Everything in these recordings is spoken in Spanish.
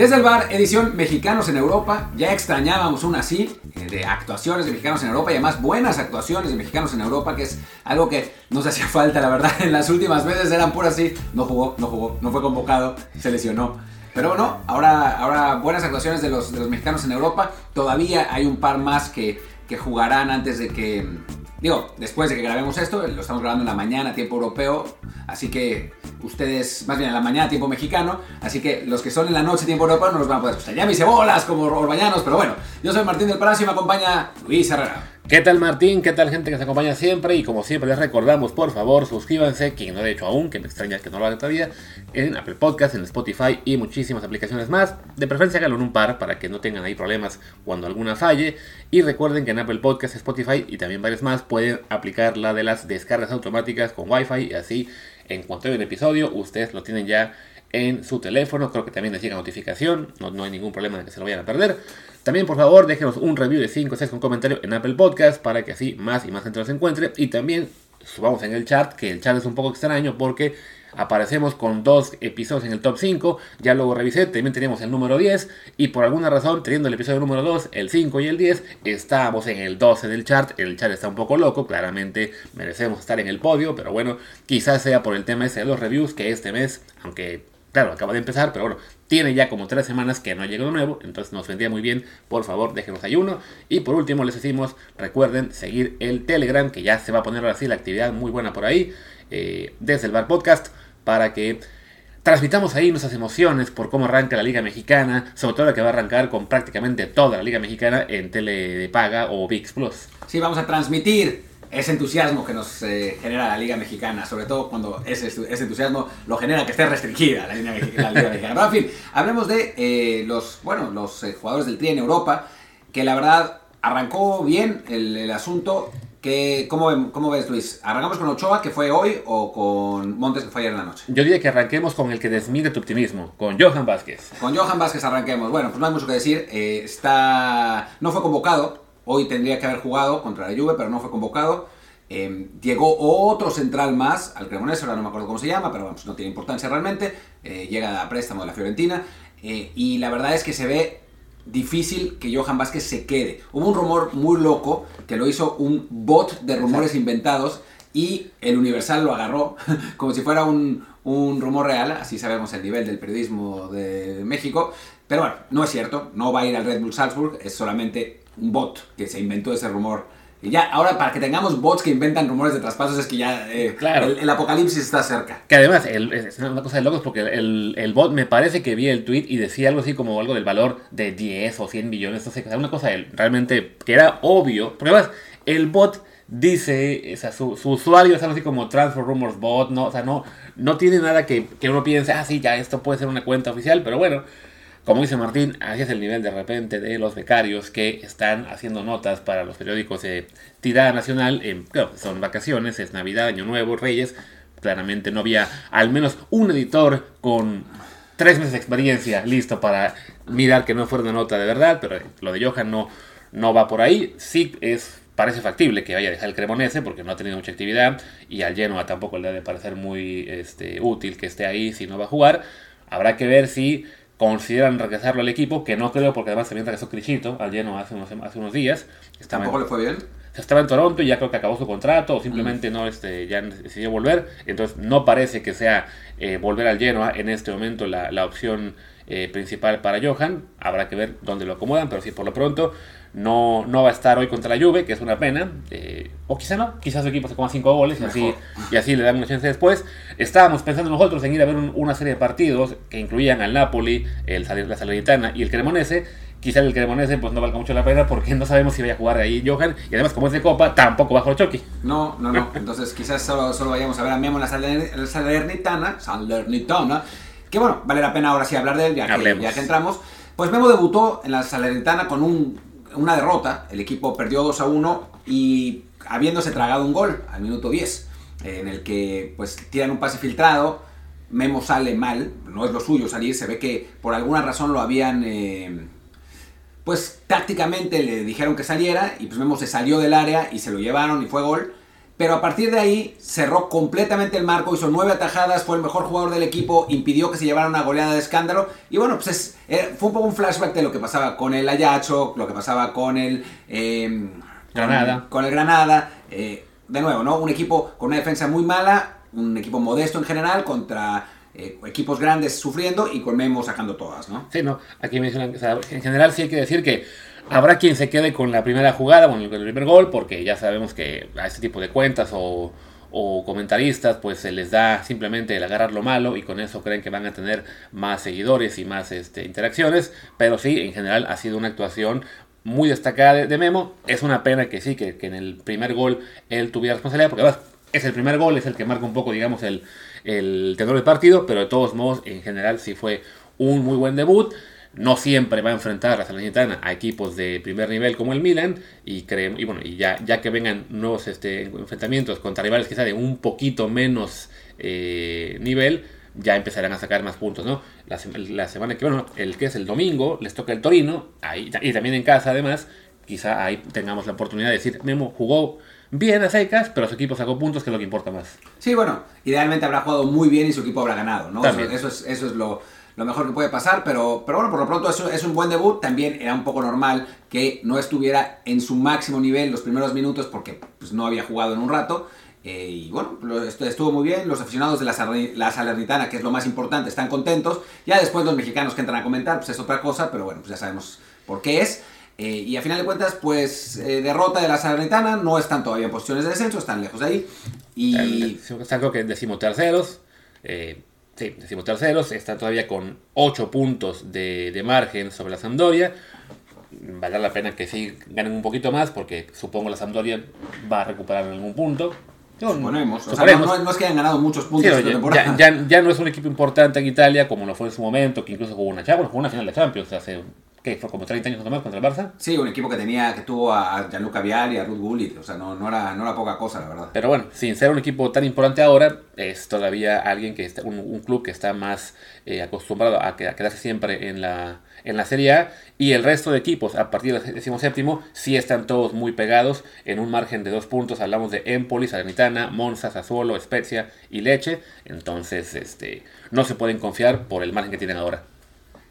Desde el bar, edición Mexicanos en Europa. Ya extrañábamos una así, eh, de actuaciones de mexicanos en Europa y además buenas actuaciones de mexicanos en Europa, que es algo que nos hacía falta, la verdad. En las últimas veces eran puras así. No jugó, no jugó, no fue convocado, se lesionó. Pero bueno, ahora, ahora buenas actuaciones de los, de los mexicanos en Europa. Todavía hay un par más que, que jugarán antes de que. Digo, después de que grabemos esto, lo estamos grabando en la mañana, tiempo europeo. Así que ustedes, más bien en la mañana, tiempo mexicano. Así que los que son en la noche, tiempo europeo, no los van a poder escuchar. Ya me hice bolas como orbañanos, pero bueno. Yo soy Martín del Palacio y me acompaña Luis Herrera. ¿Qué tal Martín? ¿Qué tal gente que se acompaña siempre? Y como siempre les recordamos, por favor, suscríbanse, quien no lo ha hecho aún, que me extraña que no lo haga todavía, en Apple Podcast, en Spotify y muchísimas aplicaciones más. De preferencia háganlo en un par para que no tengan ahí problemas cuando alguna falle. Y recuerden que en Apple Podcast, Spotify y también varios más pueden aplicar la de las descargas automáticas con Wi-Fi y así en cuanto hay un episodio, ustedes lo tienen ya en su teléfono. Creo que también les llega notificación. No, no hay ningún problema de que se lo vayan a perder. También, por favor, déjenos un review de 5 o 6 con comentario en Apple Podcast para que así más y más gente nos encuentre. Y también subamos en el chat, que el chat es un poco extraño porque aparecemos con dos episodios en el top 5. Ya luego revisé, también teníamos el número 10. Y por alguna razón, teniendo el episodio número 2, el 5 y el 10, estábamos en el 12 del chart. El chart está un poco loco, claramente merecemos estar en el podio. Pero bueno, quizás sea por el tema ese de los reviews que este mes, aunque claro, acaba de empezar, pero bueno, tiene ya como tres semanas que no ha llegado nuevo, entonces nos vendría muy bien, por favor, déjenos ahí uno. Y por último, les decimos, recuerden seguir el Telegram, que ya se va a poner ahora sí la actividad muy buena por ahí, eh, desde el Bar Podcast, para que transmitamos ahí nuestras emociones por cómo arranca la Liga Mexicana, sobre todo la que va a arrancar con prácticamente toda la Liga Mexicana en tele de paga o VIX Plus. Sí, vamos a transmitir ese entusiasmo que nos eh, genera la Liga Mexicana, sobre todo cuando ese, ese, entusiasmo lo genera que esté restringida la Liga, la Liga Mexicana. Pero en fin, hablemos de eh, los, bueno, los eh, jugadores del Tri en Europa, que la verdad arrancó bien el, el asunto. Que, ¿cómo, ¿Cómo ves, Luis? ¿Arrancamos con Ochoa, que fue hoy, o con Montes, que fue ayer en la noche? Yo diría que arranquemos con el que desmide tu optimismo, con Johan Vázquez. Con Johan Vázquez arranquemos. Bueno, pues no hay mucho que decir. está... No fue convocado, Hoy tendría que haber jugado contra la Juve, pero no fue convocado. Eh, llegó otro central más al Cremonese, ahora no me acuerdo cómo se llama, pero vamos, no tiene importancia realmente. Eh, llega a préstamo de la Fiorentina. Eh, y la verdad es que se ve difícil que Johan Vázquez se quede. Hubo un rumor muy loco que lo hizo un bot de rumores inventados y el Universal lo agarró como si fuera un, un rumor real, así sabemos el nivel del periodismo de México. Pero bueno, no es cierto, no va a ir al Red Bull Salzburg, es solamente un bot que se inventó ese rumor. Y ya, ahora para que tengamos bots que inventan rumores de traspasos es que ya eh, Claro. el, el apocalipsis está cerca. Que además, el- es una cosa de locos porque el, el bot me parece que vi el tweet y decía algo así como algo del valor de 10 o 100 millones, no sé, o sea, una cosa del- realmente que era obvio. Porque además, el bot dice, o sea, su, su usuario es algo así como Transfer Rumors Bot, no, o sea, no, no tiene nada que, que uno piense, ah, sí, ya esto puede ser una cuenta oficial, pero bueno. Como dice Martín, así es el nivel de repente de los becarios que están haciendo notas para los periódicos de tirada nacional. Claro, son vacaciones, es Navidad, Año Nuevo, Reyes. Claramente no había al menos un editor con tres meses de experiencia listo para mirar que no fuera una nota de verdad, pero lo de Johan no, no va por ahí. Sí es parece factible que vaya a dejar el Cremonese porque no ha tenido mucha actividad y al Genoa tampoco le debe parecer muy este, útil que esté ahí si no va a jugar. Habrá que ver si consideran regresarlo al equipo, que no creo porque además también regresó Crichito al Genoa hace unos, hace unos días. Estaba en- Tampoco le fue bien. estaba en Toronto y ya creo que acabó su contrato o simplemente no este, ya decidió volver. Entonces no parece que sea eh, volver al Genoa en este momento la, la opción eh, principal para Johan. Habrá que ver dónde lo acomodan, pero sí por lo pronto no, no va a estar hoy contra la Juve, que es una pena. eh, o quizá no, quizás su equipo se coma 5 goles y así, y así le dan una chance después. Estábamos pensando nosotros en ir a ver un- una serie de partidos que incluían al Napoli, el, la Salernitana y el Cremonese. Quizá el Cremonese pues no valga mucho la pena porque no sabemos si vaya a jugar ahí Johan. Y además como es de Copa, tampoco bajo Chucky. No, no, no. Entonces quizás solo, solo vayamos a ver a Memo en la Saler- la Salernitana. Salernitana. Que bueno, vale la pena ahora sí hablar de él, ya que, ya que entramos. Pues Memo debutó en la Salernitana con un- una derrota. El equipo perdió 2 a 1 y habiéndose tragado un gol al minuto 10. En el que pues tiran un pase filtrado. Memo sale mal, no es lo suyo salir. Se ve que por alguna razón lo habían. eh, pues tácticamente le dijeron que saliera y pues Memo se salió del área y se lo llevaron y fue gol. Pero a partir de ahí cerró completamente el marco, hizo nueve atajadas, fue el mejor jugador del equipo, impidió que se llevara una goleada de escándalo. Y bueno, pues eh, fue un poco un flashback de lo que pasaba con el Ayacho, lo que pasaba con el em, Granada. Con, el Granada. Eh, de nuevo, ¿no? Un equipo con una defensa muy mala, un equipo modesto en general contra eh, equipos grandes sufriendo y con Memo sacando todas, ¿no? Sí, no, aquí mencionan, en general sí hay que decir que Habrá quien se quede con la primera jugada, con el, primer gol, porque ya sabemos que a este tipo de cuentas o, comentaristas, pues se les da simplemente el agarrar lo malo y con eso creen que van a tener más seguidores y más este, interacciones. Pero sí, en general ha sido una actuación muy destacada de, Memo. Es una pena que sí, que, en el primer gol él tuviera responsabilidad, porque además es el primer gol, es el que marca un poco, digamos, el, el tenor del partido, pero de todos modos, en general sí fue un muy buen debut. No siempre va a enfrentar a la Salernitana a equipos de primer nivel como el Milan y y bueno, y ya, ya que vengan nuevos este, enfrentamientos contra rivales quizá de un poquito menos eh, nivel, ya empezarán a sacar más puntos, ¿no? La, semana que, bueno, el que es el domingo, les toca el Torino, ahí, y también en casa además, quizá ahí tengamos la oportunidad de decir, Memo jugó bien a secas, pero su equipo sacó puntos, que es lo que importa más. Sí, bueno, idealmente habrá jugado muy bien y su equipo habrá ganado, ¿no? eso, es, eso es lo lo mejor que puede pasar, pero, pero bueno, por lo pronto es, es un buen debut. También era un poco normal que no estuviera en su máximo nivel los primeros minutos porque pues, no había jugado en un rato. Eh, y bueno, estuvo muy bien. Los aficionados de la, la, Salernitana, que es lo más importante, están contentos. Ya después los mexicanos que entran a comentar, pues es otra cosa, pero bueno, pues ya sabemos por qué es. Eh, y a final de cuentas, pues eh, derrota de la Salernitana, no están todavía en posiciones de descenso, están lejos de ahí. Y... Están creo que decimoterceros. Eh, Sí, decimos terceros, está todavía con 8 puntos de, margen sobre la Sampdoria. Vale la pena que sí ganen un poquito más porque supongo la Sampdoria va a recuperar en algún punto. Suponemos. O sea, no, es que hayan ganado muchos puntos Ya, no es un equipo importante en Italia como lo fue en su momento, que incluso jugó una, jugó una final de Champions hace ¿Qué? ¿Fue como 30 años más contra el Barça? Sí, un equipo que tenía, que tuvo a Gianluca Vial y a Ruth Gullit, o sea, no, no, era, no era poca cosa, la verdad. Pero bueno, sin ser un equipo tan importante ahora, es todavía alguien que está, un, club que está más eh, acostumbrado a, quedarse siempre en la, en la Serie A y el resto de equipos a partir del 17 sí están todos muy pegados en un margen de dos puntos. Hablamos de Empoli, Salernitana, Monza, Sassuolo, Spezia y Leche. Entonces, este, no se pueden confiar por el margen que tienen ahora.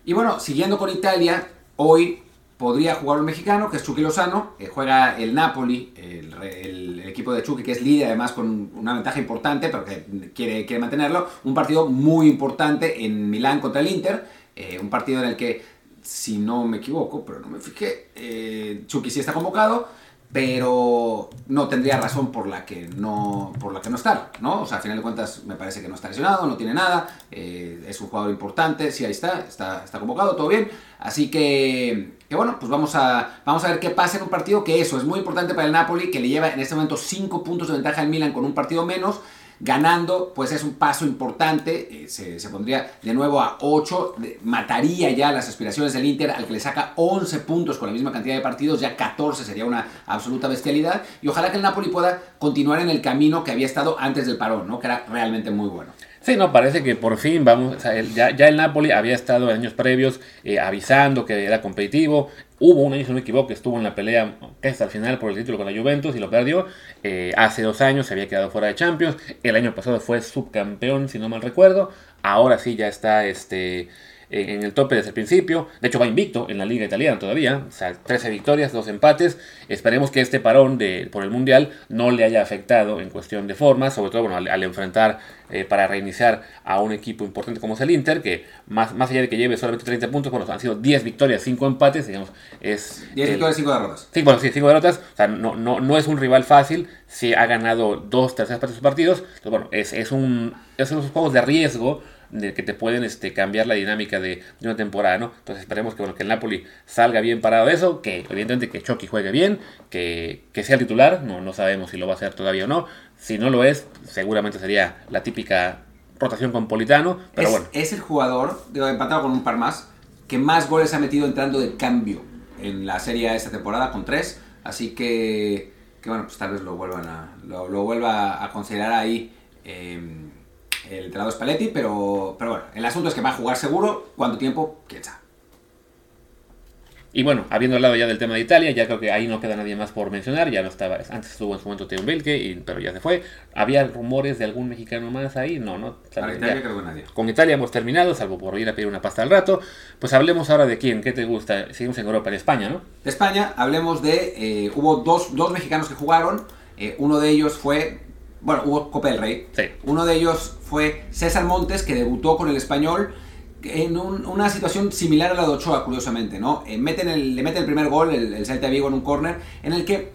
Y bueno, siguiendo con Italia, Hoy podría jugar un mexicano, que es Chucky Lozano, eh, juega el Napoli, el, equipo de Chucky, que es líder además con una ventaja importante, pero que quiere, quiere mantenerlo. Un partido muy importante en Milán contra el Inter, eh, un partido en el que, si no me equivoco, pero no me fijé, eh, Chucky sí está convocado, pero no tendría razón por la que no por la que no estar, ¿no? O sea, al final de cuentas me parece que no está lesionado, no tiene nada, eh, es un jugador importante, sí ahí está, está, está convocado, todo bien, así que, que, bueno, pues vamos a, vamos a ver qué pasa en un partido que eso es muy importante para el Napoli, que le lleva en este momento 5 puntos de ventaja al Milan con un partido menos, ganando, pues es un paso importante, eh, se, pondría de nuevo a 8, mataría ya las aspiraciones del Inter al que le saca 11 puntos con la misma cantidad de partidos, ya 14 sería una absoluta bestialidad, y ojalá que el Napoli pueda continuar en el camino que había estado antes del parón, ¿no? que era realmente muy bueno. Sí, no, parece que por fin vamos, ya, el Napoli había estado en años previos eh, avisando que era competitivo, Hubo un año, si no me equivoco, que estuvo en la pelea hasta el final por el título con la Juventus y lo perdió. Eh, hace dos años se había quedado fuera de Champions. El año pasado fue subcampeón, si no mal recuerdo. Ahora sí ya está este, en el tope desde el principio. De hecho, va invicto en la liga italiana todavía. O sea, 13 victorias, 2 empates. Esperemos que este parón de, por el Mundial no le haya afectado en cuestión de forma, sobre todo bueno, al, enfrentar eh, para reiniciar a un equipo importante como es el Inter, que más, más allá de que lleve solamente 30 puntos, bueno, han sido 10 victorias, 5 empates, digamos, es... 10 victorias, 5 derrotas. Sí, bueno, sí, 5 derrotas, o sea, no, no, no es un rival fácil, si ha ganado 2 terceras partes de sus partidos, entonces bueno, es, es un, es unos juegos de riesgo de que te pueden este, cambiar la dinámica de, una temporada, ¿no? Entonces esperemos que, bueno, que el Napoli salga bien parado de eso, que evidentemente que Chucky juegue bien, que, que sea el titular, no, no sabemos si lo va a hacer todavía o no. Si no lo es, seguramente sería la típica rotación con Politano, pero es, bueno. Es el jugador, digo, empatado con un par más, que más goles ha metido entrando de cambio en la serie esta temporada con tres, así que, que bueno, pues tal vez lo vuelvan a, lo, vuelva a considerar ahí. Eh, el entrenador Spalletti, pero, pero bueno, el asunto es que va a jugar seguro. ¿Cuánto tiempo? ¿Quién sabe? Y bueno, habiendo hablado ya del tema de Italia, ya creo que ahí no queda nadie más por mencionar. Ya no estaba, antes estuvo en su momento Teo Belke, pero ya se fue. Había rumores de algún mexicano más ahí, no, no. Para Italia creo que nadie. Con Italia hemos terminado, salvo por ir a pedir una pasta al rato. Pues hablemos ahora de quién, qué te gusta. Seguimos en Europa, en España, ¿no? De España, hablemos de. Eh, hubo dos, dos mexicanos que jugaron. Eh, uno de ellos fue. Bueno, hubo Copa del Rey. Sí. Uno de ellos fue César Montes, que debutó con el español en una situación similar a la de Ochoa, curiosamente, ¿no? Eh, meten el, le mete el primer gol, el, el Celta Vigo en un córner, en el que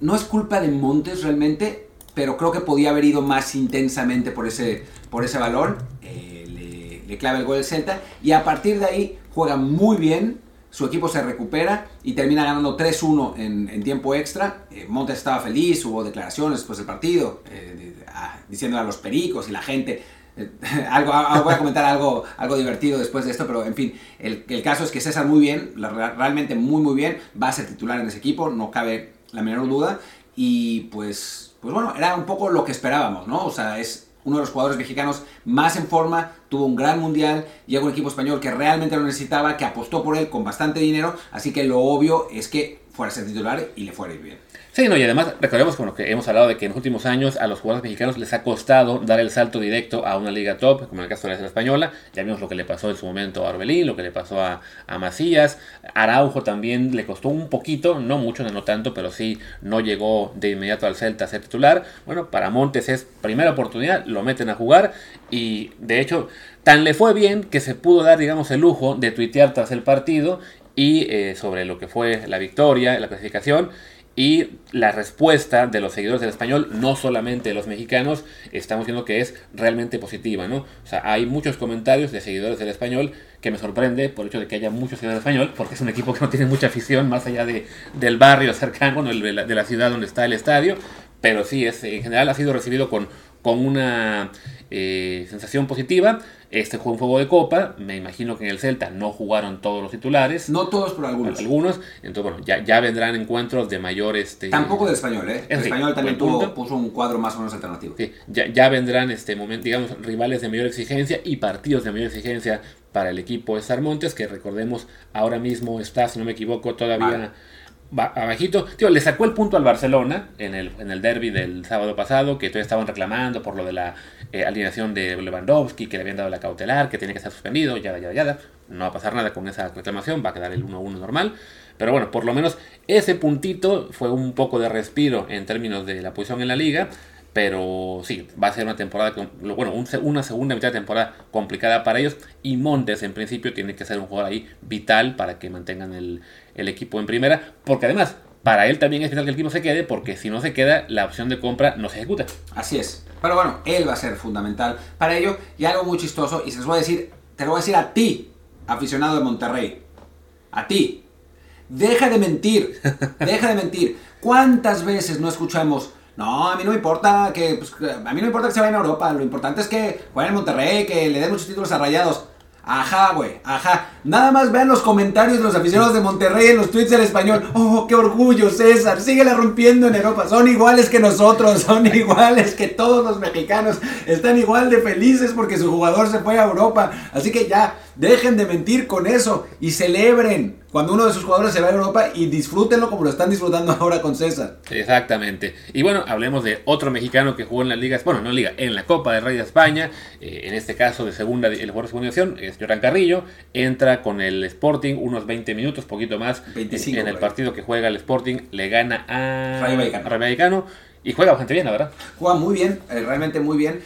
no es culpa de Montes realmente, pero creo que podía haber ido más intensamente por ese, por ese balón. Eh, le, le, clava el gol el Celta y a partir de ahí juega muy bien. Su equipo se recupera y termina ganando 3-1 en, tiempo extra. Eh, Montes estaba feliz, hubo declaraciones después del partido, eh, de, a, diciendo a los pericos y la gente algo, voy a comentar algo, algo divertido después de esto, pero en fin, el, el, caso es que César muy bien, realmente muy muy bien, va a ser titular en ese equipo, no cabe la menor duda, y pues, pues bueno, era un poco lo que esperábamos, ¿no? O sea, es uno de los jugadores mexicanos más en forma, tuvo un gran mundial, llegó un equipo español que realmente lo necesitaba, que apostó por él con bastante dinero, así que lo obvio es que fuera ser titular y le fuera bien. Sí, no, y además recordemos como que hemos hablado de que en los últimos años a los jugadores mexicanos les ha costado dar el salto directo a una liga top, como en el caso de la española. Ya vimos lo que le pasó en su momento a Orbelín, lo que le pasó a, a Macías. Araujo también le costó un poquito, no mucho, no tanto, pero sí no llegó de inmediato al Celta a ser titular. Bueno, para Montes es primera oportunidad, lo meten a jugar y de hecho tan le fue bien que se pudo dar, digamos, el lujo de tuitear tras el partido y eh, sobre lo que fue la victoria, la clasificación y la respuesta de los seguidores del español, no solamente de los mexicanos, estamos viendo que es realmente positiva, ¿no? O sea, hay muchos comentarios de seguidores del español que me sorprende por el hecho de que haya muchos seguidores del español, porque es un equipo que no tiene mucha afición más allá de, del barrio cercano, bueno, de, la, ciudad donde está el estadio, pero sí, es, en general ha sido recibido con, con una eh, sensación positiva. Este fue un juego de copa. Me imagino que en el Celta no jugaron todos los titulares. No todos, pero algunos. Algunos. Entonces, bueno, ya, ya vendrán encuentros de mayor. Este, Tampoco del español, ¿eh? El sí, español también tuvo, puso un cuadro más o menos alternativo. Sí, ya, ya vendrán, este momento, digamos, rivales de mayor exigencia y partidos de mayor exigencia para el equipo de Sarmontes, que recordemos ahora mismo está, si no me equivoco, todavía. Vale abajito. Tío, le sacó el punto al Barcelona en el, en el derby del sábado pasado, que todavía estaban reclamando por lo de la eh, alineación de Lewandowski, que le habían dado la cautelar, que tiene que estar suspendido, ya, ya, ya. No va a pasar nada con esa reclamación, va a quedar el 1-1 normal. Pero bueno, por lo menos ese puntito fue un poco de respiro en términos de la posición en la liga. Pero sí, va a ser una temporada, bueno, un, una segunda mitad de temporada complicada para ellos. Y Montes, en principio, tiene que ser un jugador ahí vital para que mantengan el, el equipo en primera. Porque además, para él también es vital que el equipo se quede, porque si no se queda, la opción de compra no se ejecuta. Así es. Pero bueno, él va a ser fundamental para ello. Y algo muy chistoso, y se los voy a decir, te lo voy a decir a ti, aficionado de Monterrey. A ti. Deja de mentir. Deja de mentir. ¿Cuántas veces no escuchamos? No, a mí no me importa que, pues, a mí no me importa que se vaya a Europa, lo importante es que jueguen en Monterrey, que le den muchos títulos a Rayados. Ajá, güey, ajá. Nada más vean los comentarios de los aficionados de Monterrey en los tweets del español. Oh, qué orgullo, César. Síguela rompiendo en Europa. Son iguales que nosotros, son iguales que todos los mexicanos. Están igual de felices porque su jugador se fue a Europa. Así que ya, dejen de mentir con eso y celebren cuando uno de sus jugadores se va a Europa y disfrútenlo como lo están disfrutando ahora con César. Exactamente. Y bueno, hablemos de otro mexicano que jugó en las ligas, bueno, no en liga, en la Copa del Rey de España, eh, en este caso de segunda, el jugador de segunda división, es Jordan Carrillo, entra con el Sporting unos 20 minutos, poquito más, 25, en el partido que juega el Sporting, le gana a Rayo Vallecano. Rayo Vallecano. Y juega bastante bien, la verdad. Juega muy bien, eh, realmente muy bien.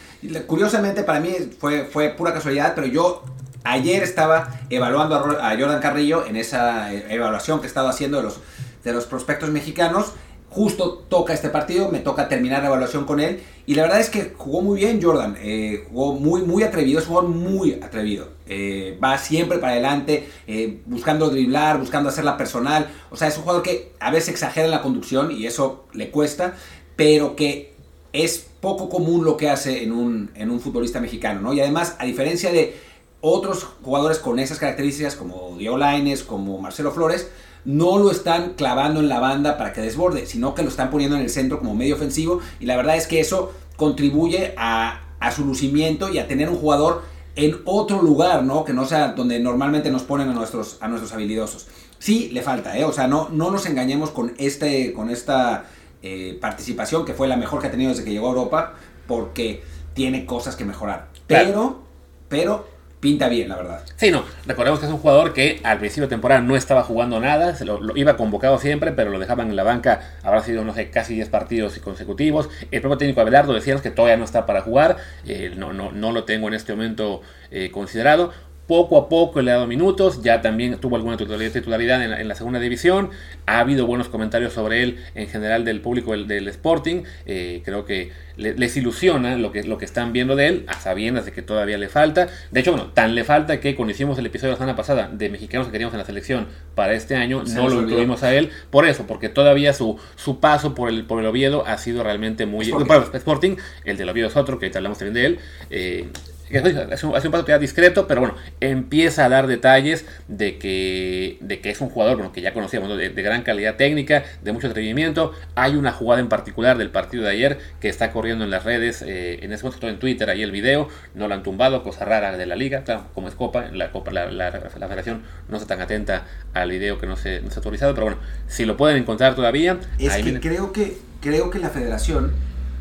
Curiosamente para mí fue, fue pura casualidad, pero yo Ayer estaba evaluando a Jordan Carrillo en esa evaluación que estaba haciendo de los, de los prospectos mexicanos. Justo toca este partido, me toca terminar la evaluación con él. Y la verdad es que jugó muy bien Jordan. Eh, jugó muy, muy atrevido, es un jugador muy atrevido. Eh, va siempre para adelante, eh, buscando driblar, buscando hacerla personal. O sea, es un jugador que a veces exagera en la conducción y eso le cuesta, pero que es poco común lo que hace en un, en un futbolista mexicano, ¿no? Y además, a diferencia de otros jugadores con esas características, como Diego Laines, como Marcelo Flores, no lo están clavando en la banda para que desborde, sino que lo están poniendo en el centro como medio ofensivo. Y la verdad es que eso contribuye a, a su lucimiento y a tener un jugador en otro lugar, ¿no? Que no sea donde normalmente nos ponen a nuestros, a nuestros habilidosos. Sí, le falta, ¿eh? O sea, no, no nos engañemos con, este, con esta eh, participación que fue la mejor que ha tenido desde que llegó a Europa, porque tiene cosas que mejorar. Pero, pero pinta bien, la verdad. Sí, no, recordemos que es un jugador que al principio de temporada no estaba jugando nada, se lo, iba convocado siempre, pero lo dejaban en la banca, habrá sido, no sé, casi 10 partidos consecutivos. El propio técnico Abelardo decía que todavía no está para jugar, eh, no, no, no lo tengo en este momento eh, considerado poco a poco le ha dado minutos, ya también tuvo alguna titularidad en la, segunda división, ha habido buenos comentarios sobre él en general del público del, Sporting, eh, creo que les ilusiona lo que, lo que están viendo de él, a sabiendas de que todavía le falta, de hecho, bueno, tan le falta que cuando hicimos el episodio la semana pasada de mexicanos que queríamos en la selección para este año, no lo incluimos a él, por eso, porque todavía su, su paso por el, por el Oviedo ha sido realmente muy... Sporting. Sporting el del Oviedo es otro, que ahorita hablamos también de él, eh, hace un, paso ya discreto, pero bueno, empieza a dar detalles de que, de que es un jugador bueno, que ya conocíamos, de, gran calidad técnica, de mucho atrevimiento. Hay una jugada en particular del partido de ayer que está corriendo en las redes, eh, en ese momento en Twitter, ahí el video, no lo han tumbado, cosa rara de la liga, claro, como es Copa, la Copa, la, la, federación no está tan atenta al video que no se, no se ha autorizado, pero bueno, si lo pueden encontrar todavía. Es que creo que creo que la federación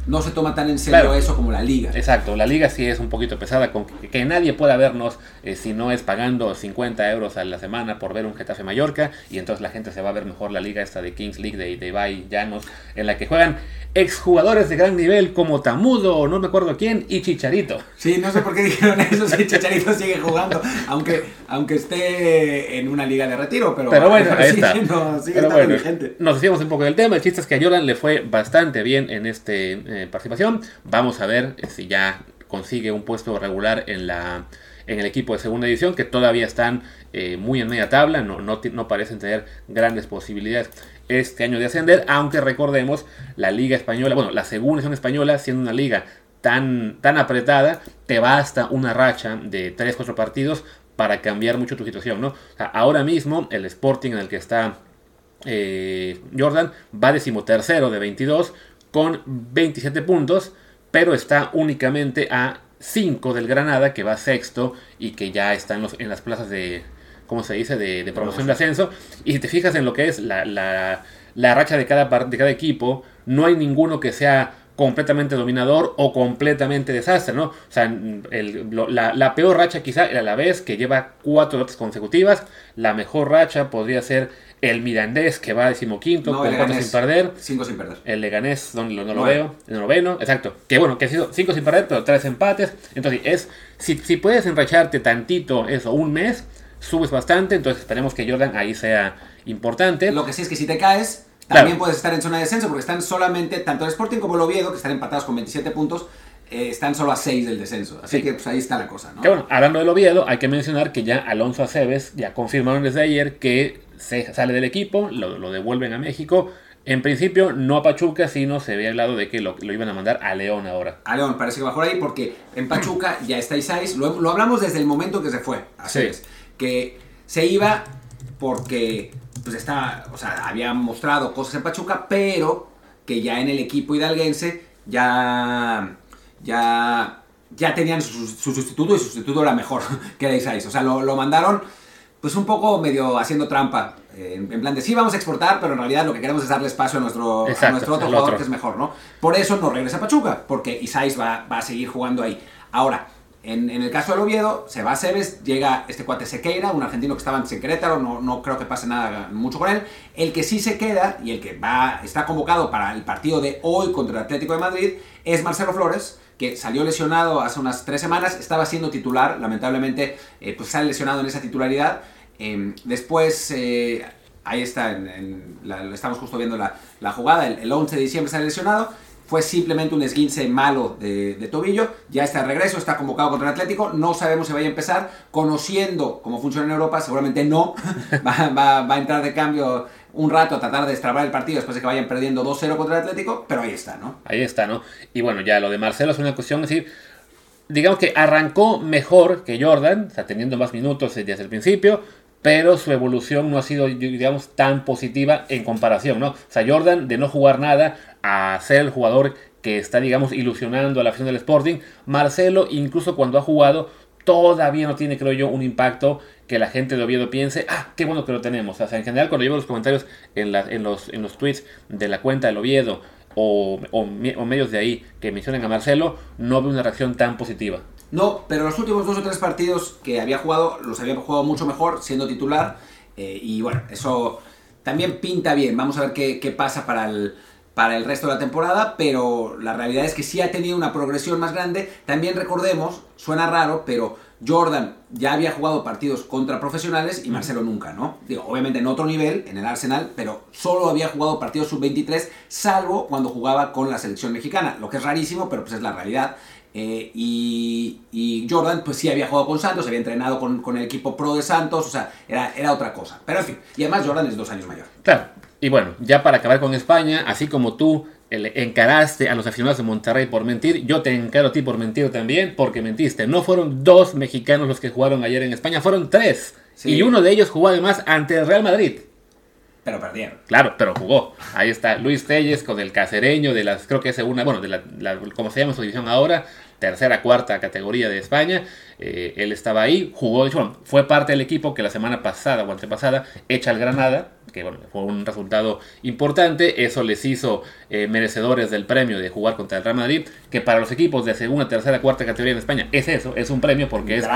no se toma tan en serio eso como la liga. Exacto, la liga sí es un poquito pesada, con que, nadie pueda vernos eh, si no es pagando 50 euros a la semana por ver un Getafe Mallorca, y entonces la gente se va a ver mejor la liga esta de Kings League, de, de Ibai Llanos, en la que juegan exjugadores de gran nivel como Tamudo, no me acuerdo quién, y Chicharito. Sí, no sé por qué dijeron eso si Chicharito sigue jugando, aunque, aunque esté en una liga de retiro, pero, pero bueno, ahí está. sigue bueno, Nos decíamos un poco del tema, el chiste es que a Jordan le fue bastante bien en esta eh, participación, vamos a ver si ya consigue un puesto regular en la en el equipo de segunda división, que todavía están eh, muy en media tabla, no, no, no, parecen tener grandes posibilidades este año de ascender, aunque recordemos la liga española, bueno, la segunda división española, siendo una liga tan, tan apretada, te basta una racha de 3-4 partidos para cambiar mucho tu situación, ¿no? ahora mismo el Sporting en el que está eh, Jordan va decimotercero de 22 con 27 puntos, pero está únicamente a 5 del Granada, que va sexto y que ya está en, las plazas de, ¿cómo se dice?, de, promoción de ascenso. Y si te fijas en lo que es la, la, racha de cada, de cada equipo, no hay ninguno que sea completamente dominador o completamente desastre, ¿no? O sea, la, la, peor racha quizá era la vez que lleva cuatro notas consecutivas. La mejor racha podría ser el Mirandés, que va a decimoquinto, con cuatro sin perder. Cinco sin perder. El Leganés, donde no, lo veo. El noveno, exacto. Que bueno, que ha sido cinco sin perder, pero tres empates. Entonces, es si, si puedes enracharte tantito eso, un mes, subes bastante. Entonces, esperemos que Jordan ahí sea importante. Lo que sí es que si te caes, también puedes estar en zona de descenso, porque están solamente, tanto el Sporting como el Oviedo, que están empatados con 27 puntos, eh, están solo a 6 del descenso. Así que pues ahí está la cosa, ¿no? Que bueno, hablando del Oviedo, hay que mencionar que ya Alonso Aceves ya confirmaron desde ayer que se sale del equipo, lo, devuelven a México. En principio, no a Pachuca, sino se había hablado de que lo, iban a mandar a León ahora. A León, parece que va por ahí, porque en Pachuca ya está Isais. Lo, lo hablamos desde el momento que se fue. Así es. Que se iba porque pues está, o sea, había mostrado cosas en Pachuca, pero que ya en el equipo hidalguense ya, ya, ya tenían su, sustituto y su sustituto era mejor que Isais. O sea, lo, lo mandaron pues un poco medio haciendo trampa. Eh, en, plan de sí, vamos a exportar, pero en realidad lo que queremos es darle espacio a nuestro, a nuestro otro jugador que es mejor, ¿no? Por eso no regresa a Pachuca, porque Isais va, va a seguir jugando ahí. Ahora, en, en, el caso del Oviedo, se va a Cebes, llega este cuate Sequeira, un argentino que estaba en Querétaro, no, no creo que pase nada mucho con él. El que sí se queda y el que va, está convocado para el partido de hoy contra el Atlético de Madrid es Marcelo Flores, que salió lesionado hace unas tres semanas, estaba siendo titular, lamentablemente eh, pues sale lesionado en esa titularidad. Em, después, eh, ahí está, en, estamos justo viendo la, la jugada, el, el, 11 de diciembre sale lesionado, fue simplemente un esguince malo de, tobillo, ya está de regreso, está convocado contra el Atlético, no sabemos si vaya a empezar, conociendo cómo funciona en Europa, seguramente no, va a entrar de cambio un rato a tratar de destrabar el partido después de que vayan perdiendo 2-0 contra el Atlético, pero ahí está, ¿no? Ahí está, ¿no? Y bueno, ya lo de Marcelo es una cuestión, es decir, digamos que arrancó mejor que Jordan, o sea, teniendo más minutos desde el principio, pero su evolución no ha sido, digamos, tan positiva en comparación, ¿no? O sea, Jordan de no jugar nada a ser el jugador que está, digamos, ilusionando a la afición del Sporting, Marcelo, incluso cuando ha jugado, todavía no tiene, creo yo, un impacto que la gente de Oviedo piense, ah, qué bueno que lo tenemos. O sea, en general, cuando veo los comentarios en, en, los, en los tweets de la cuenta del Oviedo o, o, medios de ahí que mencionen a Marcelo, no veo una reacción tan positiva. No, pero los últimos dos o tres partidos que había jugado, los había jugado mucho mejor siendo titular. Eh, y bueno, eso también pinta bien. Vamos a ver qué, qué pasa para el, para el resto de la temporada, pero la realidad es que sí ha tenido una progresión más grande. También recordemos, suena raro, pero Jordan ya había jugado partidos contra profesionales y Marcelo nunca, ¿no? Digo, obviamente en otro nivel, en el Arsenal, pero solo había jugado partidos sub-23, salvo cuando jugaba con la selección mexicana, lo que es rarísimo, pero pues es la realidad. Eh, y, Jordan, pues sí había jugado con Santos, había entrenado con, con, el equipo pro de Santos, o sea, era, era otra cosa. Pero en fin, y además Jordan es dos años mayor. Claro, y bueno, ya para acabar con España, así como tú encaraste a los aficionados de Monterrey por mentir, yo te encaro a ti por mentir también, porque mentiste. No fueron dos mexicanos los que jugaron ayer en España, fueron tres. Y uno de ellos jugó además ante el Real Madrid. Pero perdieron. Claro, pero jugó. Ahí está Luis Telles con el casereño de las, creo que es una, bueno, de la, la como se llama su división ahora, tercera, cuarta categoría de España. Eh, él estaba ahí, jugó, bueno, fue parte del equipo que la semana pasada o antepasada echa al Granada, que bueno, fue un resultado importante, eso les hizo eh, merecedores del premio de jugar contra el Real Madrid, que para los equipos de segunda, tercera, cuarta categoría en España es eso, es un premio porque es,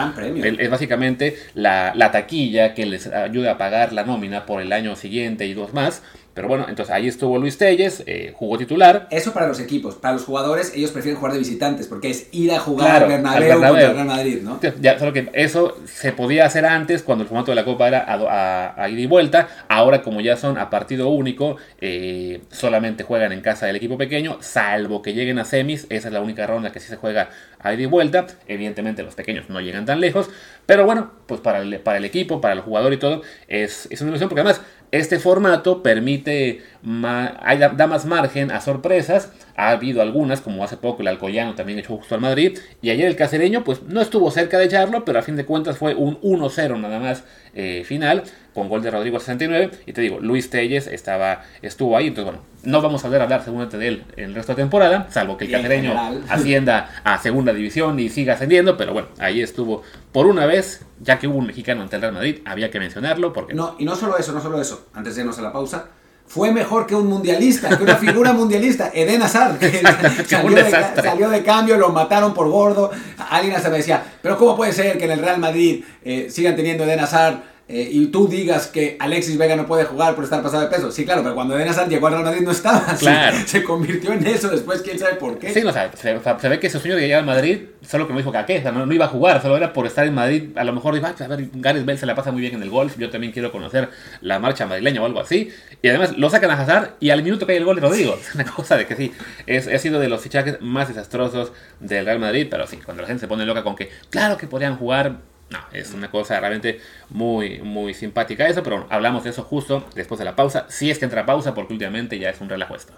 es básicamente la, la taquilla que les ayuda a pagar la nómina por el año siguiente y dos más. Pero bueno, entonces ahí estuvo Luis Telles, eh, jugó titular. Eso para los equipos, para los jugadores, ellos prefieren jugar de visitantes, porque es ir a jugar al, Bernabéu contra el Real Madrid, ¿no? Ya, solo que eso se podía hacer antes, cuando el formato de la Copa era a, ir y vuelta. Ahora, como ya son a partido único, eh, solamente juegan en casa del equipo pequeño, salvo que lleguen a semis. Esa es la única ronda que sí se juega a ir y vuelta. Evidentemente, los pequeños no llegan tan lejos. Pero bueno, pues para el, para el equipo, para el jugador y todo, es, es una ilusión, porque además este formato permite, da más margen a sorpresas. Ha habido algunas, como hace poco el Alcoyano también echó justo al Madrid. Y ayer el Cacereño, pues no estuvo cerca de echarlo, pero a fin de cuentas fue un 1-0 nada más eh, final, con gol de Rodrigo 69. Y te digo, Luis Telles estaba, estuvo ahí. Entonces, bueno, no vamos a ver hablar seguramente de él en el resto de temporada, salvo que el Cacereño ascienda a segunda división y siga ascendiendo. Pero bueno, ahí estuvo por una vez, ya que hubo un mexicano ante el Real Madrid, había que mencionarlo. porque No, y no solo eso, no solo eso antes de irnos a la pausa, fue mejor que un mundialista, que una figura mundialista, Eden Hazard, que salió, de, cambio, lo mataron por gordo. Alguien hasta me decía, pero ¿cómo puede ser que en el Real Madrid eh, sigan teniendo Eden Hazard eh, y tú digas que Alexis Vega no puede jugar por estar pasado de peso. Sí, claro, pero cuando Eden Hazard llegó al Real Madrid no estaba. Claro. Se, convirtió en eso después, quién sabe por qué. Sí, no, se, ve que ese sueño de llegar al Madrid, solo que me dijo que a qué, no, no, iba a jugar, solo era por estar en Madrid. A lo mejor iba a ver, Gareth Bale se la pasa muy bien en el golf, yo también quiero conocer la marcha madrileña o algo así. Y además lo sacan a Hazard y al minuto cae el gol de Rodrigo. Es una cosa de que sí, es, ha sido de los fichajes más desastrosos del Real Madrid, pero sí, cuando la gente se pone loca con que, claro que podrían jugar no, es una cosa realmente muy, muy simpática eso, pero hablamos de eso justo después de la pausa. Si es que entra pausa, porque últimamente ya es un relajo esto.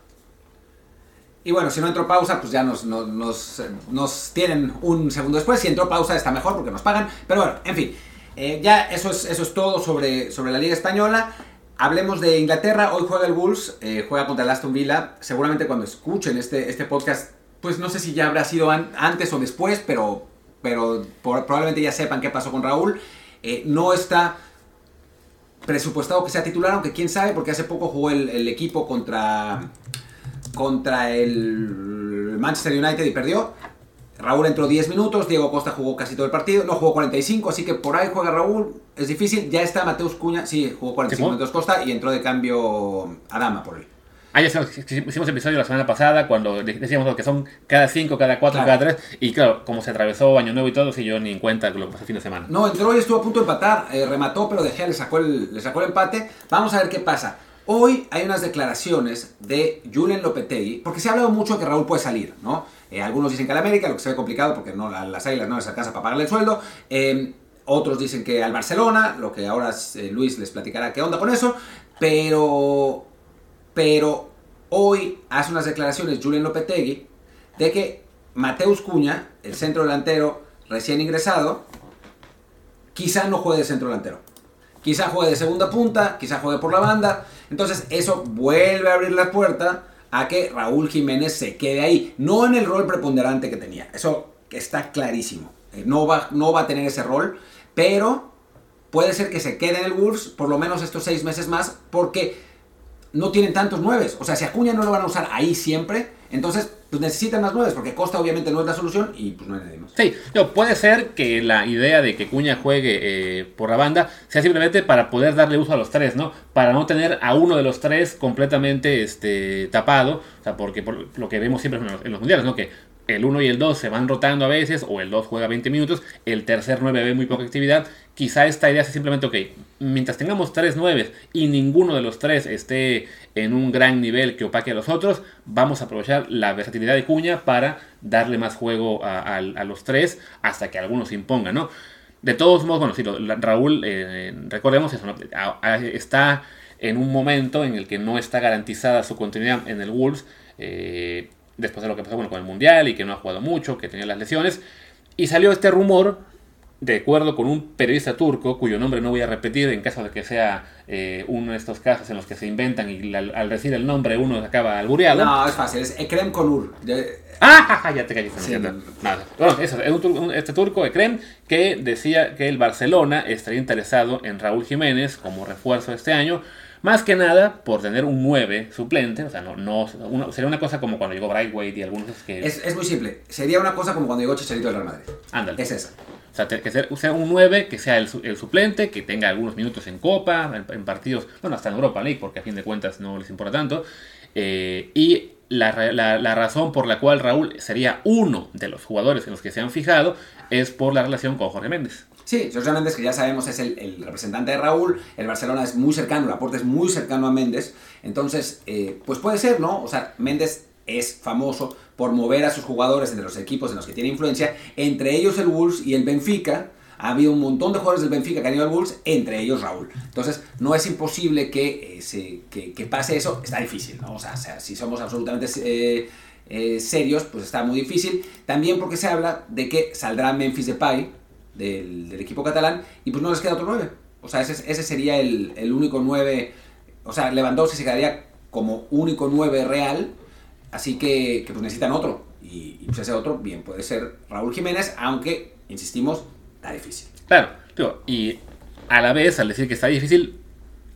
Y bueno, si no entró pausa, pues ya nos, nos, tienen un segundo después. Si entró pausa está mejor porque nos pagan. Pero bueno, en fin, eh, ya eso es, eso es todo sobre, sobre la Liga Española. Hablemos de Inglaterra. Hoy juega el Bulls, eh, juega contra el Aston Villa. Seguramente cuando escuchen este, este podcast, pues no sé si ya habrá sido antes o después, pero pero probablemente ya sepan qué pasó con Raúl. Eh, no está presupuestado que sea titular, aunque quién sabe, porque hace poco jugó el, equipo contra, contra el Manchester United y perdió. Raúl entró 10 minutos, Diego Costa jugó casi todo el partido, no jugó 45, así que por ahí juega Raúl, es difícil. Ya está Mateus Cuña, sí, jugó 45 minutos Costa y entró de cambio Adama por él. Ah, ya hicimos episodio la semana pasada cuando decíamos que son cada 5, cada 4, cada 3. Y claro, como se atravesó Año Nuevo y todo, si yo ni en cuenta lo que pasó el fin de semana. No, entró y estuvo a punto de empatar, eh, remató, pero De Gea le sacó, el, le sacó el empate. Vamos a ver qué pasa. Hoy hay unas declaraciones de Julen Lopetegui, porque se ha hablado mucho de que Raúl puede salir, ¿no? Eh, algunos dicen que al América, lo que se ve complicado porque no, las águilas no les alcanza para pagarle el sueldo. Eh, otros dicen que al Barcelona, lo que ahora Luis les platicará qué onda con eso. Pero, pero Hoy hace unas declaraciones Julian Lopetegui de que Mateus Cuña, el centro delantero recién ingresado, quizá no juegue de centro delantero. Quizá juegue de segunda punta, quizá juegue por la banda. Entonces eso vuelve a abrir la puerta a que Raúl Jiménez se quede ahí. No en el rol preponderante que tenía. Eso está clarísimo. eh, no va, no va a tener ese rol, pero puede ser que se quede en el Wolves por lo menos estos seis meses más, porque no tienen tantos nueves. O sea, si Acuña no lo van a usar ahí siempre, entonces pues necesitan más nueves, porque Costa obviamente no es la solución y pues no hay nadie. Sí, no, puede ser que la idea de que Cuña juegue eh, por la banda sea simplemente para poder darle uso a los tres, ¿no? Para no tener a uno de los tres completamente este, tapado, o sea, porque por lo que vemos siempre en los, en los mundiales, ¿no? Que el 1 y el 2 se van rotando a veces, o el 2 juega 20 minutos, el tercer 9 ve muy poca actividad. Quizá esta idea sea simplemente, ok, mientras tengamos 3 9 y ninguno de los tres esté en un gran nivel que opaque a los otros, vamos a aprovechar la versatilidad de Cuña para darle más juego a, los tres hasta que algunos se impongan, ¿no? De todos modos, bueno, sí, Raúl, eh, recordemos eso, está en un momento en el que no está garantizada su continuidad en el Wolves. Eh, después de lo que pasó bueno, con el Mundial y que no ha jugado mucho, que tenía las lesiones. Y salió este rumor, de acuerdo con un periodista turco, cuyo nombre no voy a repetir en caso de que sea eh, uno de estos casos en los que se inventan y al, al decir el nombre uno se acaba albureado. No, es fácil, es Ekrem Konur. ¡Ah! Ya te callaste. Sí. Nada. Bueno, eso, este turco, Ekrem, que decía que el Barcelona estaría interesado en Raúl Jiménez como refuerzo este año. Más que nada por tener un 9 suplente, o sea, no, no uno, sería una cosa como cuando llegó Brightweight y algunos que... Es, es, muy simple, sería una cosa como cuando llegó Chicharito del Real Madrid. Ándale. Es esa. O sea, que sea, sea un 9, que sea el, el, suplente, que tenga algunos minutos en Copa, en, en, partidos, bueno, hasta en Europa League, porque a fin de cuentas no les importa tanto. Eh, y la, la, la, razón por la cual Raúl sería uno de los jugadores en los que se han fijado es por la relación con Jorge Méndez. Sí, Jorge Méndez, que ya sabemos es el, representante de Raúl, el Barcelona es muy cercano, el aporte es muy cercano a Méndez, entonces, eh, pues puede ser, ¿no? O sea, Méndez es famoso por mover a sus jugadores entre los equipos en los que tiene influencia, entre ellos el Wolves y el Benfica. Ha habido un montón de jugadores del Benfica que han ido al Wolves, entre ellos Raúl. Entonces, no es imposible que, eh, se, que, pase eso, está difícil, ¿no? O sea, si somos absolutamente eh, serios, pues está muy difícil. También porque se habla de que saldrá Memphis Depay, del, equipo catalán y pues no les queda otro 9. O sea, ese, ese sería el, el, único 9. O sea, Lewandowski se quedaría como único 9 real. Así que, que pues necesitan otro. Y, y, pues ese otro, bien, puede ser Raúl Jiménez, aunque, insistimos, está difícil. Claro, y a la vez, al decir que está difícil,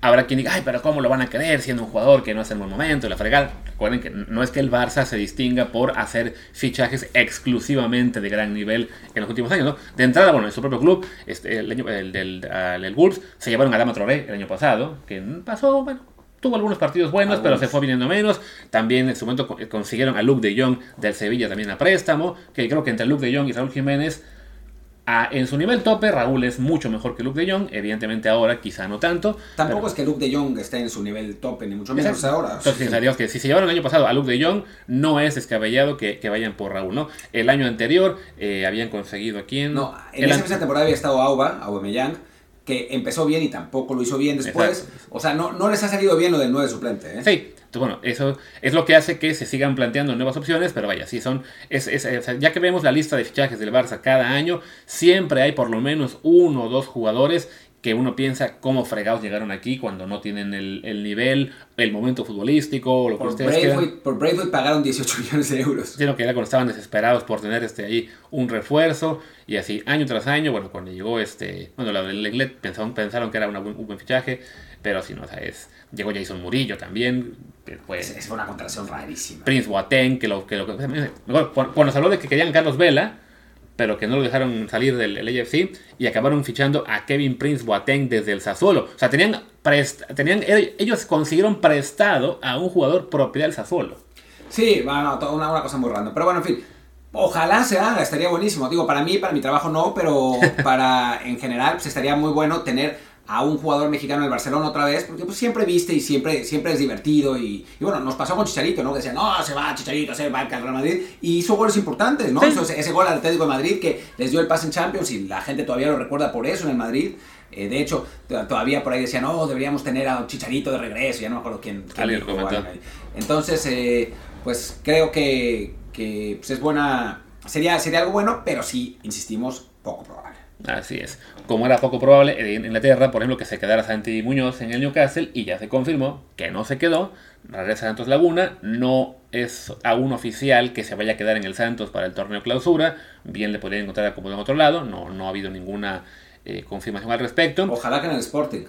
habrá quien diga, ay, pero ¿cómo lo van a querer siendo un jugador que no hace en buen momento? La fregada. Recuerden que no es que el Barça se distinga por hacer fichajes exclusivamente de gran nivel en los últimos años, ¿no? De entrada, bueno, en su propio club, este, el, el, el, el, el Wolves, se llevaron a Dama Traoré el año pasado, que pasó, bueno, tuvo algunos partidos buenos, algunos. pero se fue viniendo menos. También en su momento consiguieron a Luke de Jong del Sevilla también a préstamo, que creo que entre Luke de Jong y Raúl Jiménez en su nivel tope, Raúl es mucho mejor que Luke de Jong. Evidentemente ahora quizá no tanto. Tampoco pero... es que Luke de Jong esté en su nivel tope, ni mucho menos Exacto. ahora. Entonces, que si se llevaron el año pasado a Luke de Jong, no es descabellado que, que vayan por Raúl, ¿no? El año anterior eh, habían conseguido a quién. No, en el esa misma temporada había estado Auba, Aubameyang, que empezó bien y tampoco lo hizo bien después. Exacto. O sea, no, no les ha salido bien lo del 9 suplente, ¿eh? Sí. Entonces, bueno, eso es lo que hace que se sigan planteando nuevas opciones, pero vaya, sí son, es, es, es, ya que vemos la lista de fichajes del Barça cada año, siempre hay por lo menos uno o dos jugadores que uno piensa cómo fregados llegaron aquí cuando no tienen el, el nivel, el momento futbolístico, lo por que ustedes Braithwaite, Por Braithwaite pagaron 18 millones de euros. Sino que era cuando estaban desesperados por tener este ahí un refuerzo y así año tras año, bueno, cuando llegó este, bueno, la del Lenglet pensaron, pensaron que era una, un buen fichaje, pero si no, o sea, es, llegó Jason Murillo también, pues, es, una contratación rarísima. Prince Boateng, que lo, que lo cuando se habló de que querían Carlos Vela, pero que no lo dejaron salir del AFC y acabaron fichando a Kevin Prince Boateng desde el Sassuolo. O sea, tenían, tenían ellos consiguieron prestado a un jugador propiedad del Sassuolo. Sí, bueno, una, una cosa muy random. Pero bueno, en fin, Ojalá se haga, estaría buenísimo. Digo, para mí, para mi trabajo no, pero para en general, pues estaría muy bueno tener a un jugador mexicano en el Barcelona otra vez, porque pues siempre viste y siempre, siempre es divertido. Y, y bueno, nos pasó con Chicharito, ¿no? Que decían, no, se va Chicharito, se va al Real Madrid. Y hizo goles importantes, ¿no? Sí. Hizo ese, ese, gol al Atlético de Madrid que les dio el pase en Champions y la gente todavía lo recuerda por eso en el Madrid. Eh, de hecho, todavía por ahí decían, no, deberíamos tener a Chicharito de regreso. Ya no me acuerdo quién. quién dijo, Entonces, eh, pues creo que, que pues es buena. Sería, sería algo bueno, pero sí, insistimos, poco probable. Así es. Como era poco probable en Inglaterra, por ejemplo, que se quedara Santi Muñoz en el Newcastle y ya se confirmó que no se quedó, regresa a Santos Laguna, no es aún oficial que se vaya a quedar en el Santos para el torneo clausura, bien le podrían encontrar como en otro lado, no, no ha habido ninguna eh, confirmación al respecto. Ojalá que en el Sporting.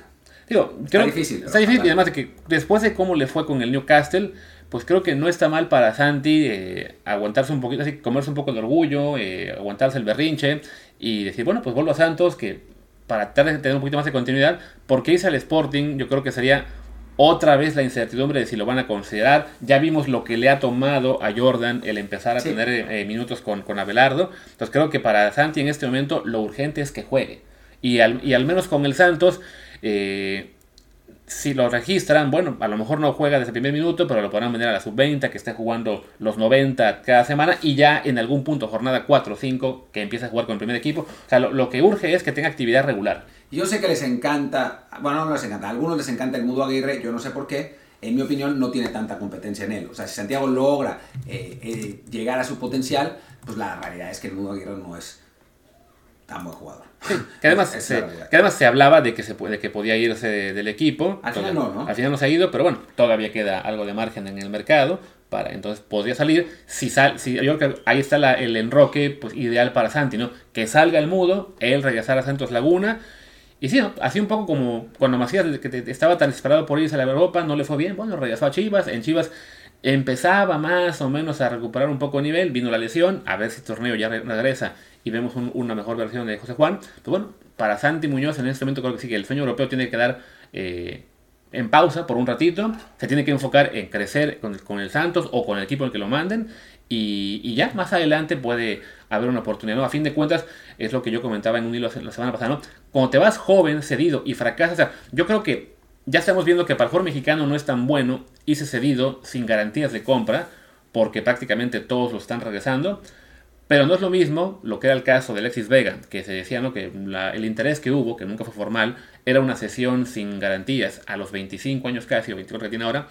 Digo, está difícil. Está difícil, y además de que después de cómo le fue con el Newcastle, pues creo que no está mal para Santi eh, aguantarse un poquito, así comerse un poco de orgullo, eh, aguantarse el berrinche y decir, bueno, pues vuelvo a Santos, que para tener un poquito más de continuidad, porque irse al Sporting, yo creo que sería otra vez la incertidumbre de si lo van a considerar. Ya vimos lo que le ha tomado a Jordan el empezar a tener eh, minutos con, con Abelardo. Entonces creo que para Santi en este momento lo urgente es que juegue. Y al, y al menos con el Santos, eh, si lo registran, bueno, a lo mejor no juega desde el primer minuto, pero lo podrán vender a la sub-20, que esté jugando los 90 cada semana y ya en algún punto, jornada 4 o 5, que empiece a jugar con el primer equipo. O sea, lo, que urge es que tenga actividad regular. Yo sé que les encanta, bueno, no les encanta, a algunos les encanta el Mudo Aguirre, yo no sé por qué. En mi opinión, no tiene tanta competencia en él. O sea, si Santiago logra eh, eh, llegar a su potencial, pues la realidad es que el Mudo Aguirre no es tan buen jugador. Que, además se, que además se hablaba de que, se puede, que podía irse del equipo. Al final no, ¿no? Al final no se ha ido, pero bueno, todavía queda algo de margen en el mercado. Para, entonces podría salir. Si sal, si, yo creo que ahí está el enroque pues, ideal para Santi, ¿no? Que salga el mudo, él regresar a Santos Laguna. Y sí, así un poco como cuando Macías que estaba tan esperado por irse a la Europa, no le fue bien. Bueno, regresó a Chivas. En Chivas empezaba más o menos a recuperar un poco de nivel. Vino la lesión. A ver si el torneo ya regresa y vemos una mejor versión de José Juan. Pues bueno, para Santi Muñoz en este momento creo que sí que el sueño europeo tiene que quedar eh, en pausa por un ratito. Se tiene que enfocar en crecer con, el Santos o con el equipo en el que lo manden. Y, ya más adelante puede haber una oportunidad. A fin de cuentas, es lo que yo comentaba en un hilo la semana pasada. ¿no? Cuando te vas joven, cedido y fracasas, yo creo que ya estamos viendo que el jugador mexicano no es tan bueno irse cedido sin garantías de compra, porque prácticamente todos lo están regresando. Pero no es lo mismo lo que era el caso de Alexis Vega, que se decía ¿no? que el interés que hubo, que nunca fue formal, era una sesión sin garantías a los 25 años casi, o 24 que tiene ahora.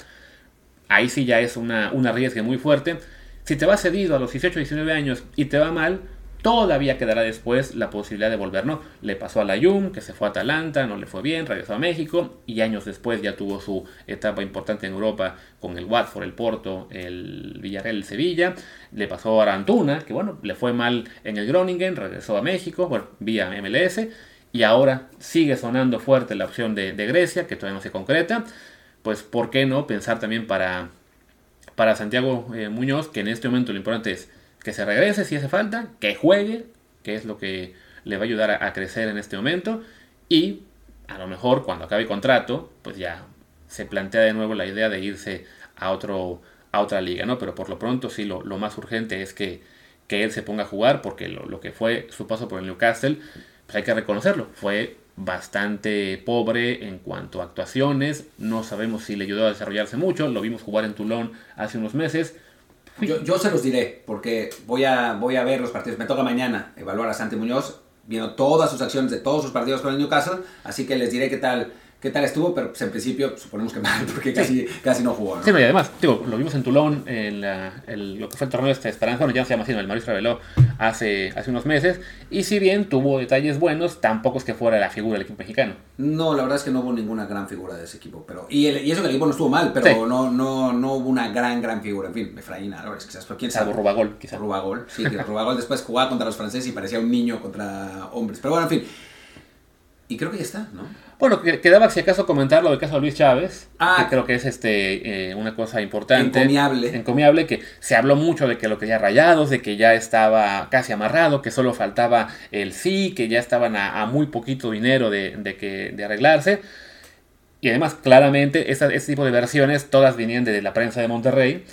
Ahí sí ya es una, una riesgo muy fuerte. Si te vas cedido a los 18, 19 años y te va mal, todavía quedará después la posibilidad de volver, ¿no? Le pasó a la Jum, que se fue a Atalanta, no le fue bien, regresó a México y años después ya tuvo su etapa importante en Europa con el Watford, el Porto, el Villarreal, el Sevilla. Le pasó a Arantuna, que bueno, le fue mal en el Groningen, regresó a México, bueno, vía MLS y ahora sigue sonando fuerte la opción de, Grecia, que todavía no se concreta. Pues, ¿por qué no pensar también para, para Santiago eh, Muñoz, que en este momento lo importante es que se regrese si hace falta, que juegue, que es lo que le va a ayudar a, crecer en este momento, y a lo mejor cuando acabe el contrato, pues ya se plantea de nuevo la idea de irse a, otro, a otra liga, ¿no? Pero por lo pronto sí, lo, más urgente es que, que, él se ponga a jugar, porque lo, que fue su paso por el Newcastle, pues hay que reconocerlo, fue bastante pobre en cuanto a actuaciones, no sabemos si le ayudó a desarrollarse mucho, lo vimos jugar en Toulon hace unos meses, yo, yo, se los diré, porque voy a, voy a ver los partidos. Me toca mañana evaluar a Santi Muñoz, viendo todas sus acciones de todos sus partidos con el Newcastle, así que les diré qué tal qué tal estuvo, pero pues, en principio suponemos que mal, porque casi, casi no jugó. ¿no? Sí, y además, digo, lo vimos en Tulón, en lo que fue el torneo de esta Esperanza, bueno, ya no se llama así, el Mauricio reveló hace, hace unos meses, y si bien tuvo detalles buenos, tampoco es que fuera la figura del equipo mexicano. No, la verdad es que no hubo ninguna gran figura de ese equipo, pero y, el, y eso que el equipo no estuvo mal, pero no, no, no hubo una gran, gran figura, en fin, Efraín Álvarez, quizás, pero quién sabe. Rubagol, quizás. Rubagol, sí, que Rubagol después jugaba contra los franceses y parecía un niño contra hombres, pero bueno, en fin. Y creo que ya está, ¿no? Bueno, quedaba si acaso comentar lo del caso de Luis Chávez, ah, que creo que es este eh, una cosa importante. Encomiable. Encomiable, que se habló mucho de que lo quería rayados, de que ya estaba casi amarrado, que solo faltaba el sí, que ya estaban a, muy poquito dinero de, de, que, de arreglarse. Y además, claramente, este tipo de versiones todas venían de la prensa de Monterrey.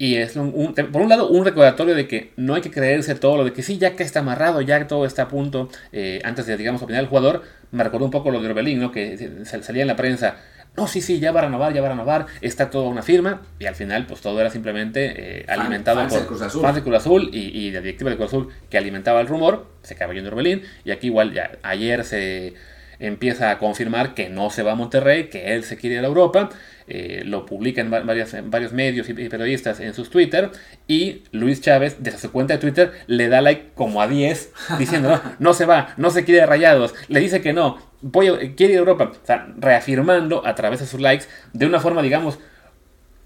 Y es un, por un lado un recordatorio de que no hay que creerse todo lo de que sí, ya que está amarrado, ya todo está a punto, eh, antes de, digamos, opinar el jugador, me recordó un poco lo de Orbelín, ¿no? Que salía en la prensa, no, sí, sí, ya va a renovar, ya va a renovar, está toda una firma, y al final, pues todo era simplemente eh, alimentado por Cruz Azul. fans de Cruz Azul y, y la directiva de Cruz Azul que alimentaba el rumor, se acaba yendo Orbelín, y aquí igual ya ayer se empieza a confirmar que no se va a Monterrey, que él se quiere ir a Europa. Eh, lo publica en, varias, varios medios y, periodistas en sus Twitter. Y Luis Chávez, desde su cuenta de Twitter, le da like como a 10, diciendo: no, se va, no se quiere rayados. Le dice que no, voy quiere ir a Europa. O sea, reafirmando a través de sus likes de una forma, digamos,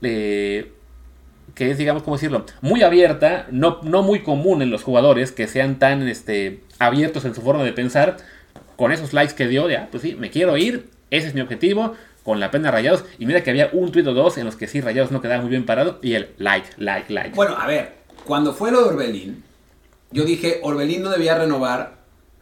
eh, que es, digamos, ¿cómo decirlo? Muy abierta, no, no muy común en los jugadores que sean tan este, abiertos en su forma de pensar. Con esos likes que dio, ya, pues sí, me quiero ir, ese es mi objetivo, con la pena Rayados. Y mira que había un tuit o dos en los que sí Rayados no quedaba muy bien parado y el like, like, like. Bueno, a ver, cuando fue lo de Orbelín, yo dije, Orbelín no debía renovar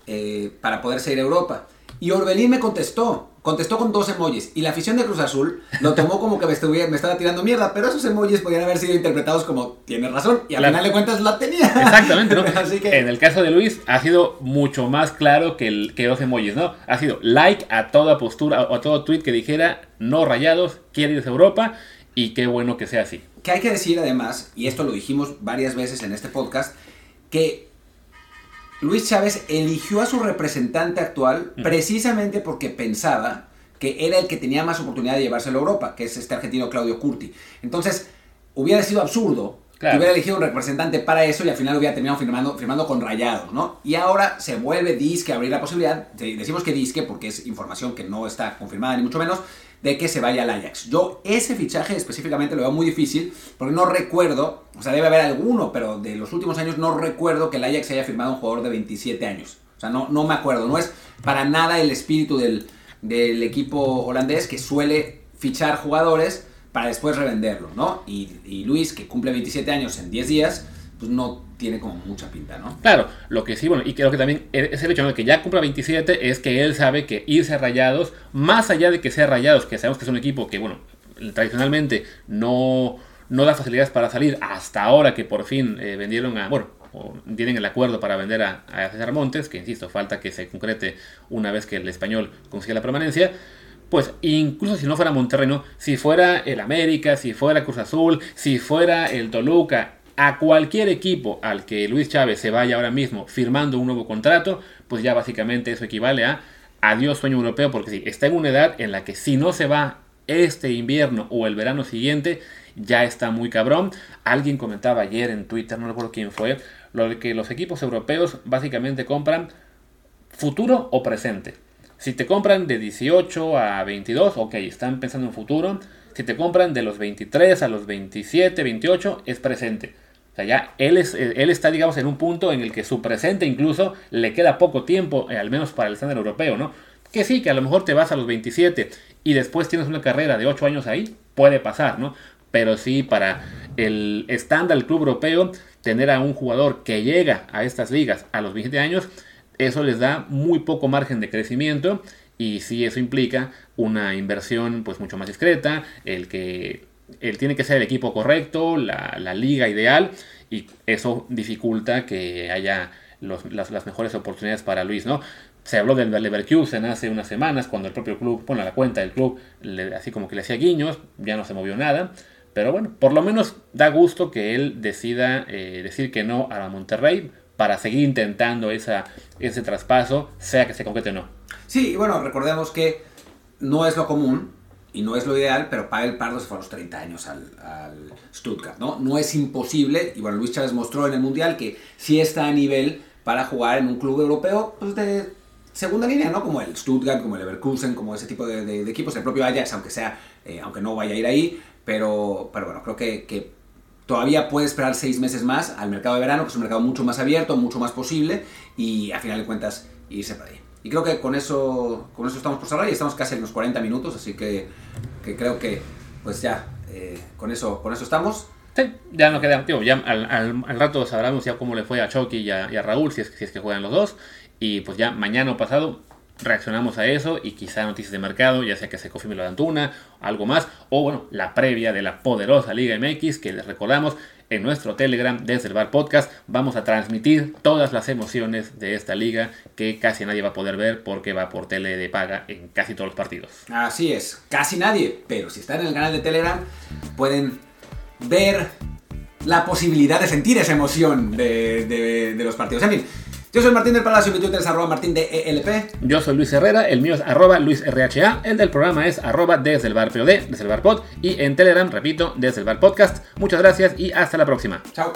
eh, para poder seguir a Europa. Y Orbelín me contestó, contestó con dos emojis. Y la afición de Cruz Azul lo tomó como que me, me estaba tirando mierda. Pero esos emojis podían haber sido interpretados como, tiene razón. Y al final de cuentas la tenía. Exactamente, ¿no? Así que... En el caso de Luis ha sido mucho más claro que, el, que dos emojis, ¿no? Ha sido like a toda postura o a todo tweet que dijera, no rayados, quiere irse a Europa. Y qué bueno que sea así. Que hay que decir además, y esto lo dijimos varias veces en este podcast, que Luis Chávez eligió a su representante actual precisamente porque pensaba que era el que tenía más oportunidad de llevárselo a Europa, que es este argentino Claudio Curti. Entonces, hubiera sido absurdo que hubiera elegido un representante para eso y al final hubiera terminado firmando, firmando con Rayado, ¿no? Y ahora se vuelve disque a abrir la posibilidad, decimos que disque porque es información que no está confirmada ni mucho menos, de que se vaya al Ajax. Yo ese fichaje específicamente lo veo muy difícil porque no recuerdo, o sea, debe haber alguno, pero de los últimos años no recuerdo que el Ajax haya firmado un jugador de 27 años. O sea, no, no me acuerdo, no es para nada el espíritu del, equipo holandés que suele fichar jugadores para después revenderlo, ¿no? Y, y Luis, que cumple 27 años en 10 días, pues no tiene como mucha pinta, ¿no? Claro, lo que sí, bueno, y creo que también es el hecho de que ya cumpla 27 es que él sabe que irse a Rayados, más allá de que sea Rayados, que sabemos que es un equipo que, bueno, tradicionalmente no, no da facilidades para salir, hasta ahora que por fin eh, vendieron a, bueno, tienen el acuerdo para vender a, a, César Montes, que insisto, falta que se concrete una vez que el español consiga la permanencia. Pues incluso si no fuera Monterrey, ¿no? si fuera el América, si fuera Cruz Azul, si fuera el Toluca, a cualquier equipo al que Luis Chávez se vaya ahora mismo firmando un nuevo contrato, pues ya básicamente eso equivale a adiós sueño europeo, porque sí, está en una edad en la que si no se va este invierno o el verano siguiente, ya está muy cabrón. Alguien comentaba ayer en Twitter, no recuerdo quién fue, lo de que los equipos europeos básicamente compran futuro o presente. Si te compran de 18 a 22, ok, están pensando en futuro. Si te compran de los 23 a los 27, 28, es presente. O sea, ya él, es, él está, digamos, en un punto en el que su presente incluso le queda poco tiempo, eh, al menos para el estándar europeo, ¿no? Que sí, que a lo mejor te vas a los 27 y después tienes una carrera de 8 años ahí, puede pasar, ¿no? Pero sí, para el estándar del club europeo, tener a un jugador que llega a estas ligas a los 27 años, eso les da muy poco margen de crecimiento y sí eso implica una inversión pues mucho más discreta, el que él tiene que ser el equipo correcto, la, liga ideal, y eso dificulta que haya las, mejores oportunidades para Luis, ¿no? Se habló del Leverkusen hace unas semanas, cuando el propio club, bueno, la cuenta del club, así como que le hacía guiños, ya no se movió nada. Pero bueno, por lo menos da gusto que él decida eh, decir que no a Monterrey para seguir intentando esa, ese traspaso, sea que se concrete o no. Sí, bueno, recordemos que no es lo común, y no es lo ideal, pero Pavel Pardo se fue a los 30 años al, Stuttgart, ¿no? No es imposible, y bueno, Luis Chávez mostró en el Mundial que sí está a nivel para jugar en un club europeo pues de segunda línea, ¿no? Como el Stuttgart, como el Leverkusen, como ese tipo de, equipos, el propio Ajax, aunque sea, eh, aunque no vaya a ir ahí, pero, pero bueno, creo que, todavía puede esperar seis meses más al mercado de verano, que es un mercado mucho más abierto, mucho más posible, y a final de cuentas irse para ahí. Y creo que con eso, con eso estamos por cerrar y estamos casi en los 40 minutos, así que, que creo que pues ya, eh, con, eso, con eso estamos. Sí, ya no queda, tío, ya al, al, rato sabremos ya cómo le fue a Chucky y a, y a Raúl, si es, si es que juegan los dos. Y pues ya mañana o pasado reaccionamos a eso y quizá noticias de mercado, ya sea que se confirme lo de Antuna, algo más, o bueno, la previa de la poderosa Liga MX, que les recordamos en nuestro Telegram desde el Bar Podcast vamos a transmitir todas las emociones de esta liga que casi nadie va a poder ver porque va por tele de paga en casi todos los partidos. Así es, casi nadie, pero si están en el canal de Telegram pueden ver la posibilidad de sentir esa emoción de, los partidos. En fin, Yo soy Martín del Palacio, mi Twitter es arroba martín de ELP. Yo soy Luis Herrera, el mío es arroba luisrha, el del programa es arroba desde el bar POD, desde el bar pod, y en Telegram, repito, desde el bar podcast. Muchas gracias y hasta la próxima. Chao.